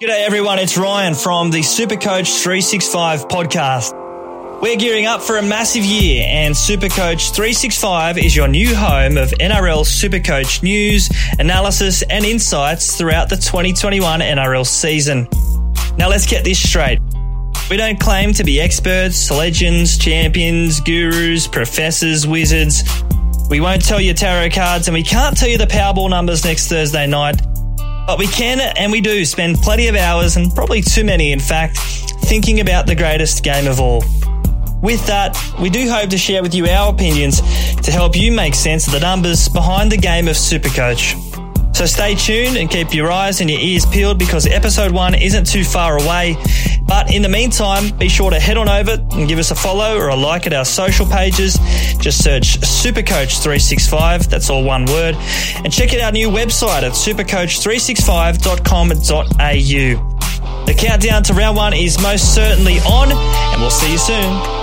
G'day everyone, it's Ryan from the Supercoach 365 podcast. We're gearing up for a massive year and Supercoach 365 is your new home of NRL Supercoach news, analysis and insights throughout the 2021 NRL season. Now let's get this straight. We don't claim to be experts, legends, champions, gurus, professors, wizards. We won't tell you tarot cards and we can't tell you the Powerball numbers next Thursday night. But we can and we do spend plenty of hours, and probably too many in fact, thinking about the greatest game of all. With that, we do hope to share with you our opinions to help you make sense of the numbers behind the game of Supercoach. So stay tuned and keep your eyes and your ears peeled because episode one isn't too far away. But in the meantime, be sure to head on over and give us a follow or a like at our social pages. Just search Supercoach365, that's all one word, and check out our new website at supercoach365.com.au. The countdown to round one is most certainly on, and we'll see you soon.